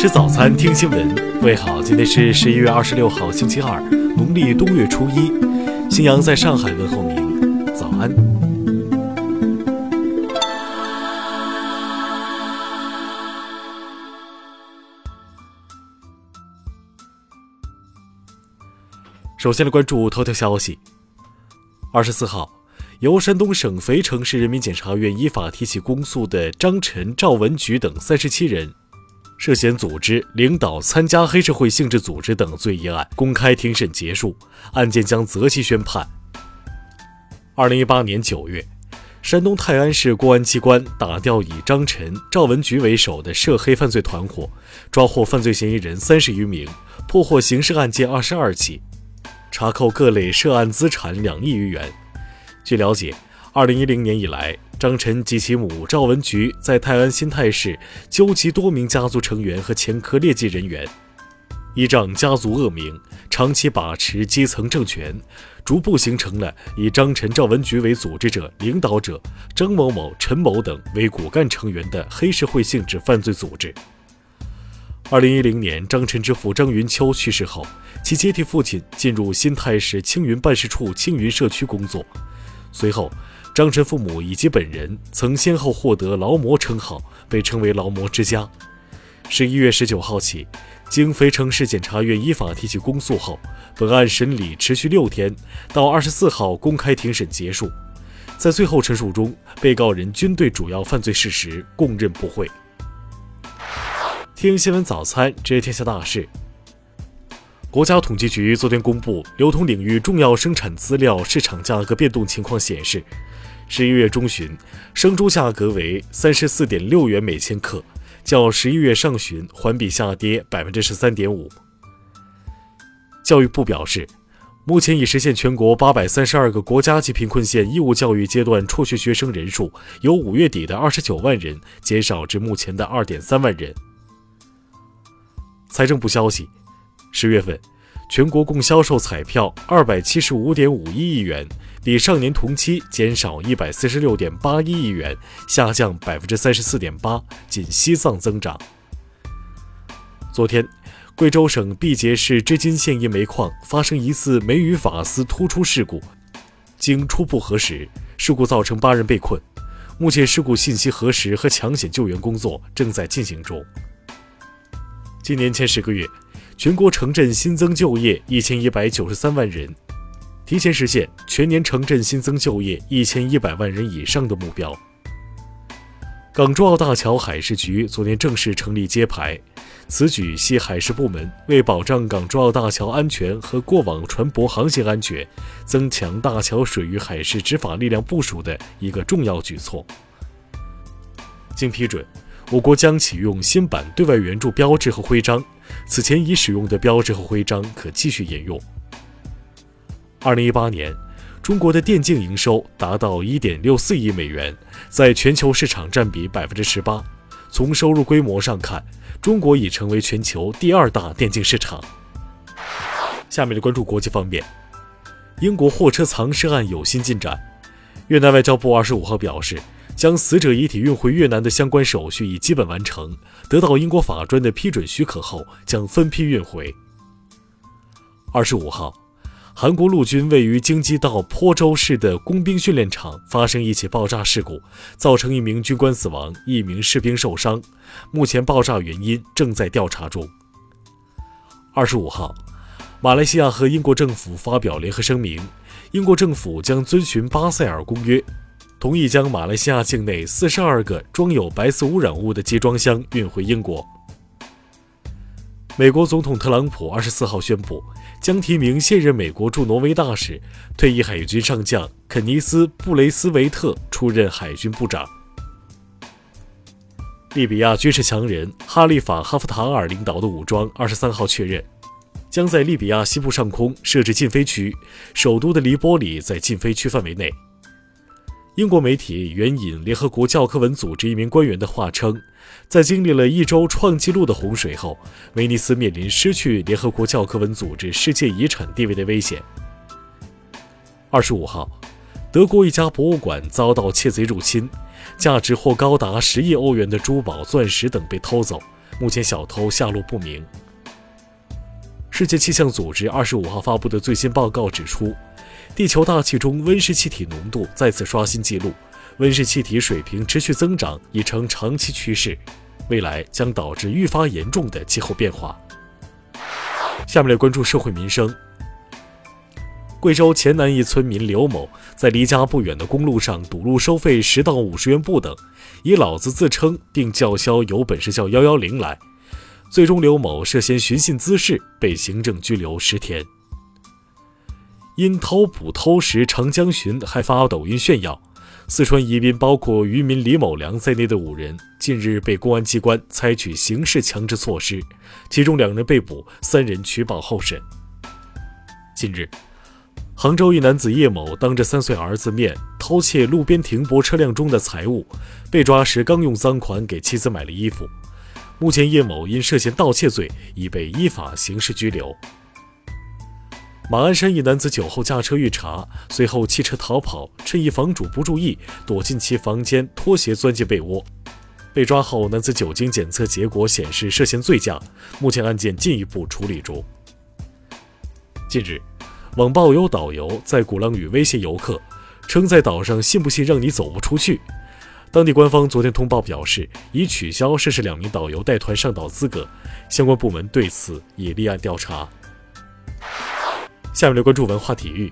吃早餐，听新闻。各位好，今天是十一月二十六号，星期二，农历冬月初一。新阳在上海问候您，早安。首先来关注头条消息。二十四号。由山东省肥城市人民检察院依法提起公诉的张晨、赵文菊等三十七人，涉嫌组织、领导、参加黑社会性质组织等罪一案公开庭审结束，案件将择期宣判。二零一八年九月，山东泰安市公安机关打掉以张晨、赵文菊为首的涉黑犯罪团伙，抓获犯罪嫌疑人三十余名，破获刑事案件二十二起，查扣各类涉案资产两亿余元。据了解，二零一零年以来，张晨及其母赵文菊在泰安新泰市纠集多名家族成员和前科劣迹人员，依仗家族恶名，长期把持基层政权，逐步形成了以张晨、赵文菊为组织者、领导者，张某某、陈某等为骨干成员的黑社会性质犯罪组织。二零一零年，张晨之父张云秋去世后，其接替父亲进入新泰市青云办事处青云社区工作。随后，张晨父母以及本人曾先后获得“劳模”称号，被称为“劳模之家”。十一月十九号起，经肥城市检察院依法提起公诉后，本案审理持续六天，到二十四号公开庭审结束。在最后陈述中，被告人均对主要犯罪事实供认不讳。听新闻早餐知天下大事。国家统计局昨天公布流通领域重要生产资料市场价格变动情况，显示，十一月中旬生猪价格为三十四点六元每千克，较十一月上旬环比下跌百分之十三点五。教育部表示，目前已实现全国八百三十二个国家级贫困县义务教育阶段辍学学生人数由五月底的二十九万人减少至目前的二点三万人。财政部消息。十月份，全国共销售彩票二百七十五点五一亿元，比上年同期减少一百四十六点八一亿元，下降百分之三十四点八，仅西藏增长。昨天，贵州省毕节市织金县一煤矿发生疑似煤与瓦斯突出事故，经初步核实，事故造成八人被困，目前事故信息核实和抢险救援工作正在进行中。今年前十个月。全国城镇新增就业一千一百九十三万人，提前实现全年城镇新增就业一千一百万人以上的目标。港珠澳大桥海事局昨天正式成立揭牌，此举系海事部门为保障港珠澳大桥安全和过往船舶航行安全，增强大桥水域海事执法力量部署的一个重要举措。经批准。我国将启用新版对外援助标志和徽章，此前已使用的标志和徽章可继续沿用。二零一八年，中国的电竞营收达到一点六四亿美元，在全球市场占比百分之十八。从收入规模上看，中国已成为全球第二大电竞市场。下面来关注国际方面，英国货车藏尸案有新进展。越南外交部二十五号表示。将死者遗体运回越南的相关手续已基本完成，得到英国法专的批准许可后，将分批运回。二十五号，韩国陆军位于京畿道坡州市的工兵训练场发生一起爆炸事故，造成一名军官死亡，一名士兵受伤。目前爆炸原因正在调查中。二十五号，马来西亚和英国政府发表联合声明，英国政府将遵循巴塞尔公约。同意将马来西亚境内四十二个装有白色污染物的集装箱运回英国。美国总统特朗普二十四号宣布，将提名现任美国驻挪威大使、退役海军上将肯尼斯·布雷斯维特出任海军部长。利比亚军事强人哈利法·哈夫塔尔领导的武装二十三号确认，将在利比亚西部上空设置禁飞区，首都的黎波里在禁飞区范围内。英国媒体援引联合国教科文组织一名官员的话称，在经历了一周创纪录的洪水后，威尼斯面临失去联合国教科文组织世界遗产地位的危险。二十五号，德国一家博物馆遭到窃贼入侵，价值或高达十亿欧元的珠宝、钻石等被偷走，目前小偷下落不明。世界气象组织二十五号发布的最新报告指出，地球大气中温室气体浓度再次刷新纪录，温室气体水平持续增长已成长期趋势，未来将导致愈发严重的气候变化。下面来关注社会民生。贵州黔南一村民刘某在离家不远的公路上堵路收费十到五十元不等，以“老子”自称，并叫嚣有本事叫幺幺零来。最终，刘某涉嫌寻衅滋事，被行政拘留十天。因偷捕偷食长江鲟还发抖音炫耀，四川宜宾包括渔民李某良在内的五人近日被公安机关采取刑事强制措施，其中两人被捕，三人取保候审。近日，杭州一男子叶某当着三岁儿子面偷窃路边停泊车辆中的财物，被抓时刚用赃款给妻子买了衣服。目前，叶某因涉嫌盗窃罪已被依法刑事拘留。马鞍山一男子酒后驾车遇查，随后弃车逃跑，趁一房主不注意，躲进其房间，脱鞋钻进被窝。被抓后，男子酒精检测结果显示涉嫌醉驾，目前案件进一步处理中。近日，网曝有导游在鼓浪屿威胁游客，称在岛上信不信让你走不出去。当地官方昨天通报表示，已取消涉事两名导游带团上岛资格，相关部门对此已立案调查。下面来关注文化体育。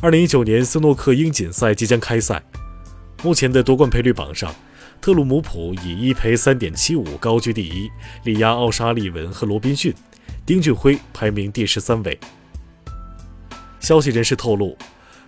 二零一九年斯诺克英锦赛即将开赛，目前的夺冠赔率榜上，特鲁姆普以一赔三点七五高居第一，力压奥沙利文和罗宾逊，丁俊晖排名第十三位。消息人士透露。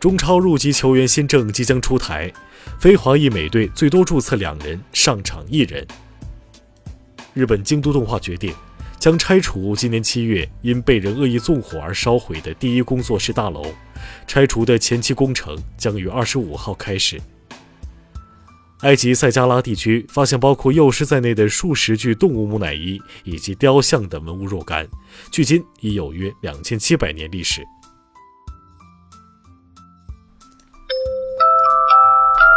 中超入籍球员新政即将出台，非华裔美队最多注册两人，上场一人。日本京都动画决定将拆除今年七月因被人恶意纵火而烧毁的第一工作室大楼，拆除的前期工程将于二十五号开始。埃及塞加拉地区发现包括幼狮在内的数十具动物木乃伊以及雕像等文物若干，距今已有约两千七百年历史。